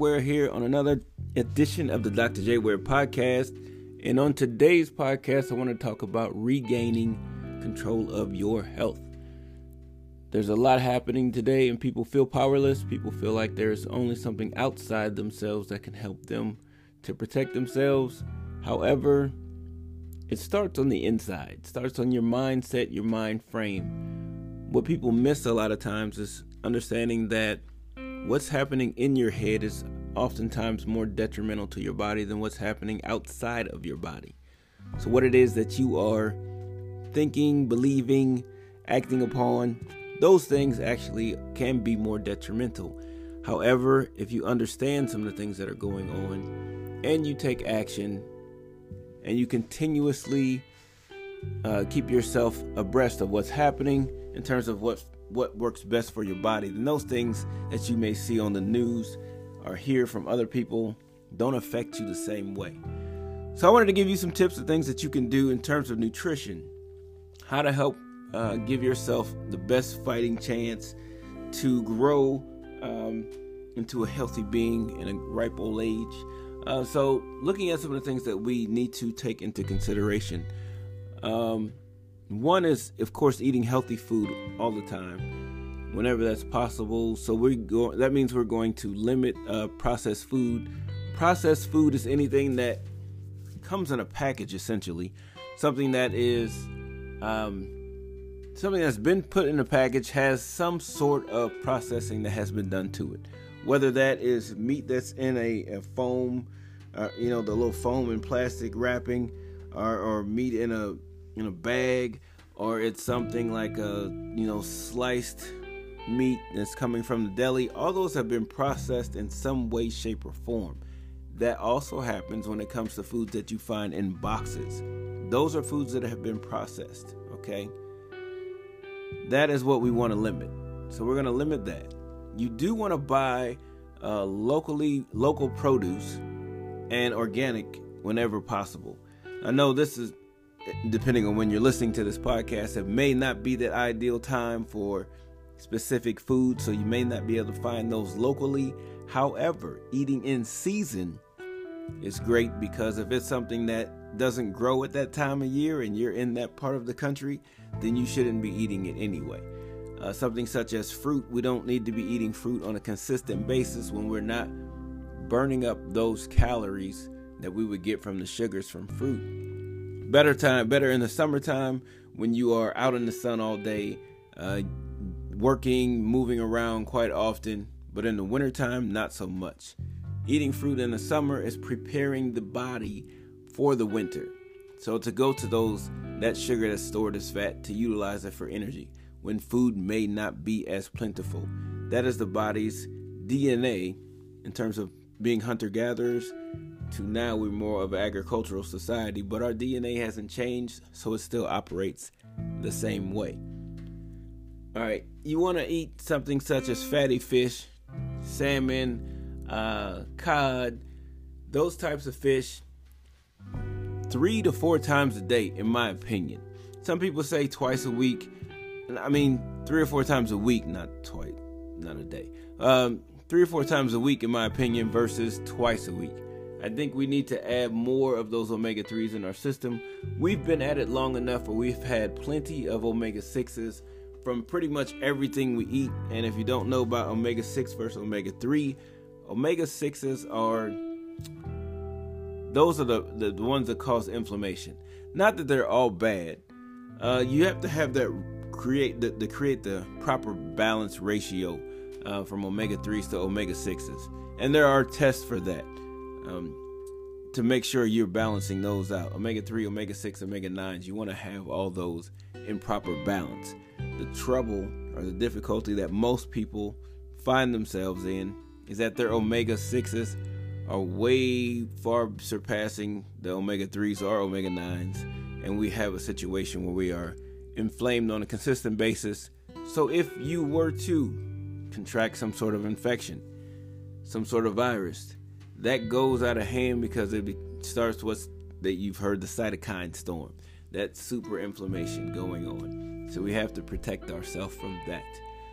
We're here on another edition of the Dr. J Ware podcast. And on today's podcast, I want to talk about regaining control of your health. There's a lot happening today, and people feel powerless. People feel like there's only something outside themselves that can help them to protect themselves. However, it starts on the inside, it starts on your mindset, your mind frame. What people miss a lot of times is understanding that what's happening in your head is oftentimes more detrimental to your body than what's happening outside of your body. So, what it is that you are thinking, believing, acting upon, those things actually can be more detrimental. However, if you understand some of the things that are going on and you take action and you continuously uh, keep yourself abreast of what's happening in terms of what what works best for your body. And those things that you may see on the news or hear from other people don't affect you the same way. So I wanted to give you some tips of things that you can do in terms of nutrition, how to help uh, give yourself the best fighting chance to grow um, into a healthy being in a ripe old age. Uh, so, looking at some of the things that we need to take into consideration. Um, one is, of course, eating healthy food all the time, whenever that's possible. So we go. That means we're going to limit uh, processed food. Processed food is anything that comes in a package, essentially, something that is um, something that's been put in a package has some sort of processing that has been done to it whether that is meat that's in a, a foam, uh, you know, the little foam and plastic wrapping, or, or meat in a in a bag, or it's something like a you know sliced meat that's coming from the deli. All those have been processed in some way, shape, or form. That also happens when it comes to foods that you find in boxes. Those are foods that have been processed. Okay. That is what we want to limit. So we're going to limit that you do want to buy uh, locally local produce and organic whenever possible. I know this is depending on when you're listening to this podcast, it may not be the ideal time for specific food, so you may not be able to find those locally. However, eating in season is great because if it's something that doesn't grow at that time of year and you're in that part of the country, then you shouldn't be eating it anyway. Uh, something such as fruit, we don't need to be eating fruit on a consistent basis when we're not burning up those calories that we would get from the sugars from fruit. Better time, better in the summertime when you are out in the sun all day, uh, working, moving around quite often, but in the wintertime, not so much. Eating fruit in the summer is preparing the body for the winter. So to go to those that sugar that's stored as fat to utilize it for energy when food may not be as plentiful. That is the body's DNA in terms of being hunter gatherers to now we're more of an agricultural society, but our DNA hasn't changed, so it still operates the same way. All right, you want to eat something such as fatty fish, salmon, uh, cod, those types of fish three to four times a day, in my opinion. Some people say twice a week. I mean, three or four times a week, not twice, not a day. Um, three or four times a week, in my opinion, versus twice a week. I think we need to add more of those omega 3s in our system. We've been at it long enough where we've had plenty of omega 6s from pretty much everything we eat. And if you don't know about omega 6 versus omega 3, omega 6s are those are the, the, the ones that cause inflammation. Not that they're all bad. Uh, you have to have that create the, to create the proper balance ratio uh, from omega 3s to omega 6s and there are tests for that um, to make sure you're balancing those out omega 3 omega 6 omega 9s you want to have all those in proper balance the trouble or the difficulty that most people find themselves in is that their omega 6s are way far surpassing the omega 3s or omega 9s and we have a situation where we are inflamed on a consistent basis. So if you were to contract some sort of infection, some sort of virus, that goes out of hand because it starts what's that you've heard the cytokine storm, that super inflammation going on. So we have to protect ourselves from that.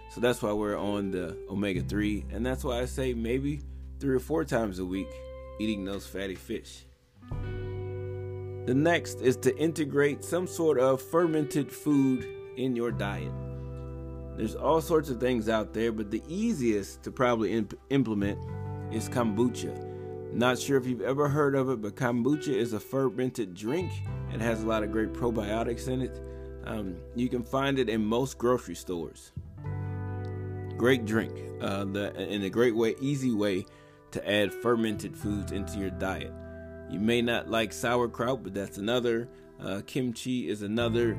So that's why we're on the omega 3 and that's why I say maybe three or four times a week eating those fatty fish. The next is to integrate some sort of fermented food in your diet. There's all sorts of things out there, but the easiest to probably imp- implement is kombucha. Not sure if you've ever heard of it, but kombucha is a fermented drink. It has a lot of great probiotics in it. Um, you can find it in most grocery stores. Great drink, uh, the, and a great way, easy way to add fermented foods into your diet. You may not like sauerkraut, but that's another. Uh, kimchi is another.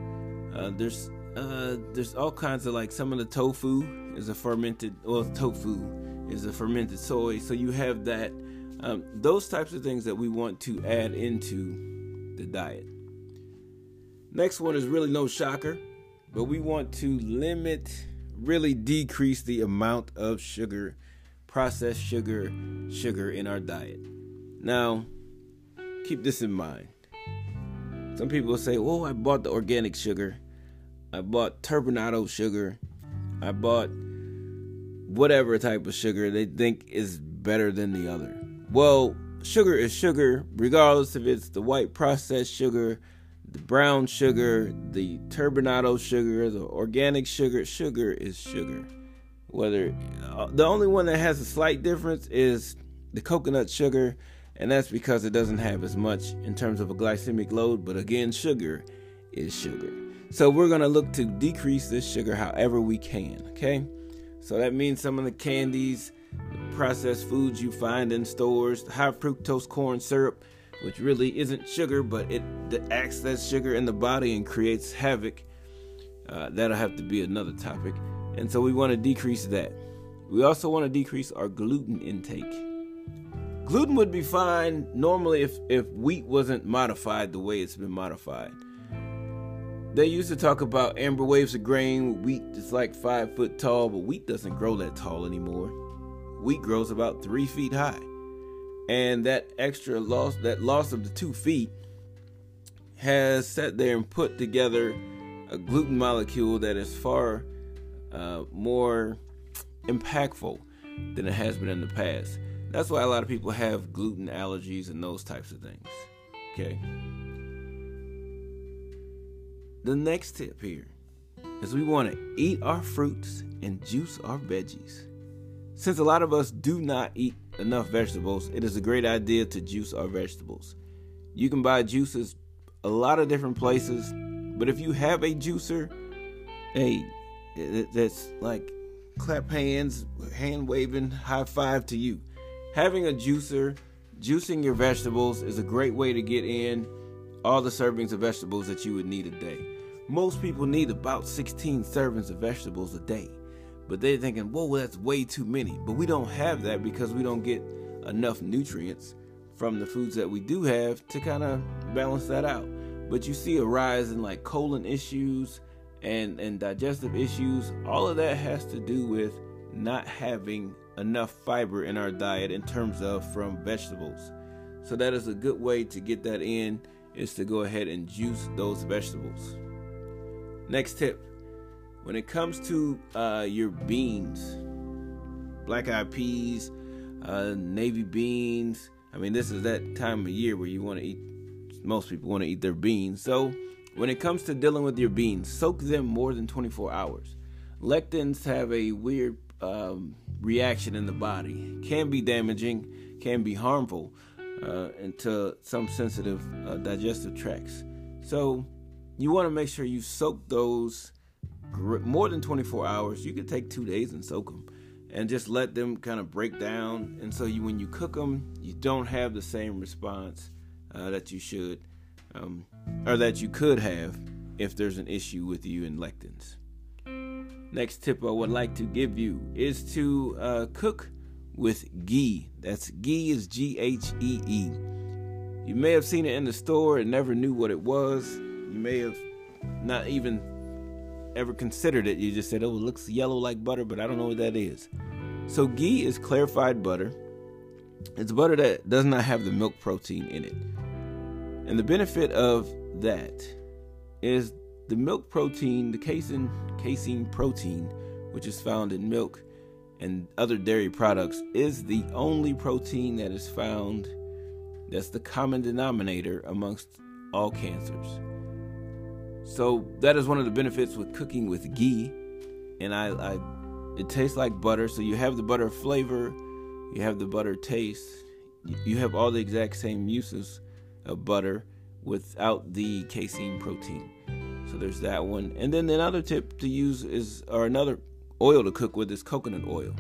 Uh, there's uh, there's all kinds of like some of the tofu is a fermented. Well, tofu is a fermented soy, so you have that. Um, those types of things that we want to add into the diet. Next one is really no shocker, but we want to limit, really decrease the amount of sugar, processed sugar, sugar in our diet. Now, keep this in mind. Some people say, "Oh, I bought the organic sugar. I bought turbinado sugar. I bought whatever type of sugar they think is better than the other." Well, sugar is sugar, regardless if it's the white processed sugar, the brown sugar, the turbinado sugar, the organic sugar. Sugar is sugar. Whether uh, the only one that has a slight difference is the coconut sugar, and that's because it doesn't have as much in terms of a glycemic load. But again, sugar is sugar. So we're going to look to decrease this sugar however we can, okay? So that means some of the candies, processed foods you find in stores, high fructose corn syrup, which really isn't sugar, but it acts as sugar in the body and creates havoc. Uh, that'll have to be another topic. And so we want to decrease that. We also want to decrease our gluten intake. Gluten would be fine normally if, if wheat wasn't modified the way it's been modified. They used to talk about amber waves of grain, wheat is like five foot tall, but wheat doesn't grow that tall anymore. Wheat grows about three feet high and that extra loss that loss of the two feet has sat there and put together a gluten molecule that is far uh, more impactful than it has been in the past. That's why a lot of people have gluten allergies and those types of things. Okay. The next tip here is we want to eat our fruits and juice our veggies. Since a lot of us do not eat enough vegetables, it is a great idea to juice our vegetables. You can buy juices a lot of different places, but if you have a juicer, hey, that's like clap hands, hand waving, high five to you. Having a juicer, juicing your vegetables is a great way to get in all the servings of vegetables that you would need a day. Most people need about 16 servings of vegetables a day. But they're thinking, whoa, that's way too many. But we don't have that because we don't get enough nutrients from the foods that we do have to kind of balance that out. But you see a rise in like colon issues and, and digestive issues. All of that has to do with not having enough fiber in our diet in terms of from vegetables. So that is a good way to get that in is to go ahead and juice those vegetables. Next tip when it comes to uh, your beans, black eyed peas, uh, navy beans, I mean, this is that time of year where you want to eat, most people want to eat their beans. So, when it comes to dealing with your beans, soak them more than 24 hours. Lectins have a weird um, reaction in the body, can be damaging, can be harmful uh, into some sensitive uh, digestive tracts. So, you want to make sure you soak those more than 24 hours. You could take two days and soak them and just let them kind of break down. And so you, when you cook them, you don't have the same response uh, that you should um, or that you could have if there's an issue with you in lectins. Next tip I would like to give you is to uh, cook with ghee. That's ghee is G H E E. You may have seen it in the store and never knew what it was. You may have not even ever considered it. You just said, oh, it looks yellow like butter, but I don't know what that is. So, ghee is clarified butter. It's butter that does not have the milk protein in it. And the benefit of that is the milk protein, the casein, casein protein, which is found in milk, and other dairy products is the only protein that is found that's the common denominator amongst all cancers. So that is one of the benefits with cooking with ghee, and I, I it tastes like butter. So you have the butter flavor, you have the butter taste, you have all the exact same uses of butter without the casein protein. So there's that one. And then another tip to use is, or another oil to cook with is coconut oil.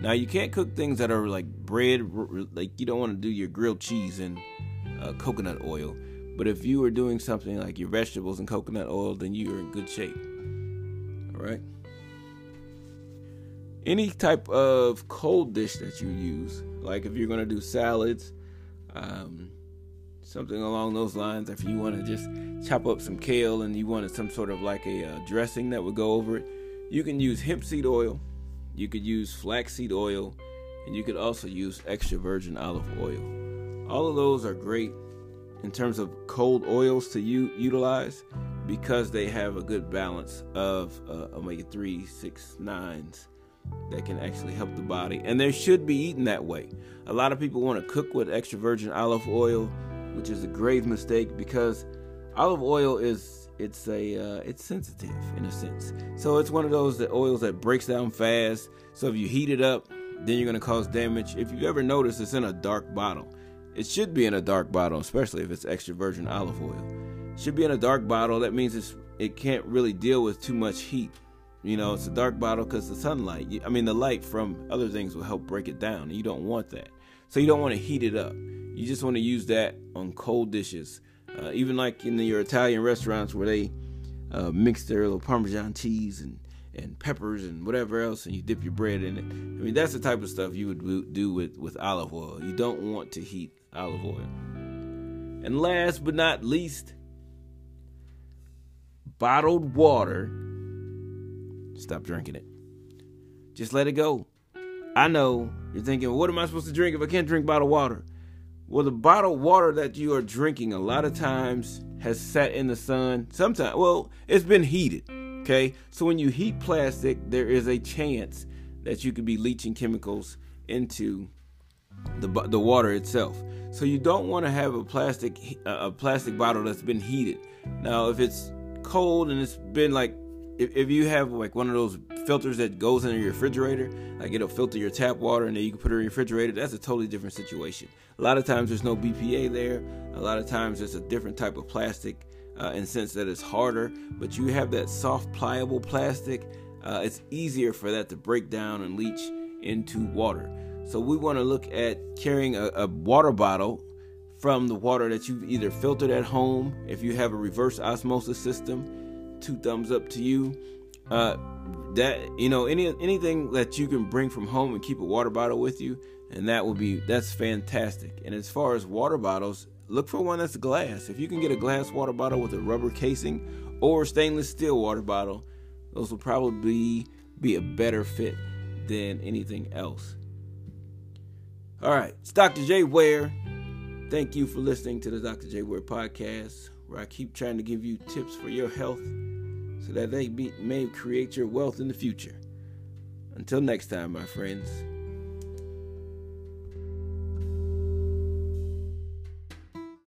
Now you can't cook things that are like bread, like you don't want to do your grilled cheese in uh, coconut oil. But if you are doing something like your vegetables and coconut oil, then you are in good shape. All right. Any type of cold dish that you use, like if you're going to do salads, um, something along those lines. If you want to just chop up some kale and you wanted some sort of like a uh, dressing that would go over it, you can use hemp seed oil, you could use flaxseed oil, and you could also use extra virgin olive oil. All of those are great in terms of cold oils to u- utilize because they have a good balance of uh, omega 3, 6, 9s that can actually help the body. And they should be eaten that way. A lot of people want to cook with extra virgin olive oil which is a grave mistake because olive oil is it's a uh, it's sensitive in a sense. So it's one of those that oils that breaks down fast. So if you heat it up, then you're gonna cause damage. If you ever notice, it's in a dark bottle. It should be in a dark bottle, especially if it's extra virgin olive oil. It should be in a dark bottle. That means it's it can't really deal with too much heat. You know, it's a dark bottle because the sunlight. I mean, the light from other things will help break it down, and you don't want that. So you don't want to heat it up. You just want to use that on cold dishes. Uh, even like in the, your Italian restaurants where they uh, mix their little Parmesan cheese and, and peppers and whatever else, and you dip your bread in it. I mean, that's the type of stuff you would do with, with olive oil. You don't want to heat olive oil. And last but not least, bottled water. Stop drinking it. Just let it go. I know you're thinking, what am I supposed to drink if I can't drink bottled water? Well, the bottled water that you are drinking a lot of times has sat in the sun. Sometimes, well, it's been heated. Okay, so when you heat plastic, there is a chance that you could be leaching chemicals into the the water itself. So you don't want to have a plastic a plastic bottle that's been heated. Now, if it's cold and it's been like if, if you have like one of those filters that goes in your refrigerator, like it'll filter your tap water and then you can put it in your refrigerator, that's a totally different situation. A lot of times there's no BPA there. A lot of times it's a different type of plastic uh, in sense that it's harder, but you have that soft, pliable plastic. Uh, it's easier for that to break down and leach into water. So we want to look at carrying a, a water bottle from the water that you've either filtered at home, if you have a reverse osmosis system, two thumbs up to you. Uh, that you know any anything that you can bring from home and keep a water bottle with you, and that will be that's fantastic. And as far as water bottles, look for one that's glass. If you can get a glass water bottle with a rubber casing or stainless steel water bottle, those will probably be a better fit than anything else. All right, it's Dr. J Ware. Thank you for listening to the Dr. J Ware podcast, where I keep trying to give you tips for your health so that they be, may create your wealth in the future. Until next time, my friends.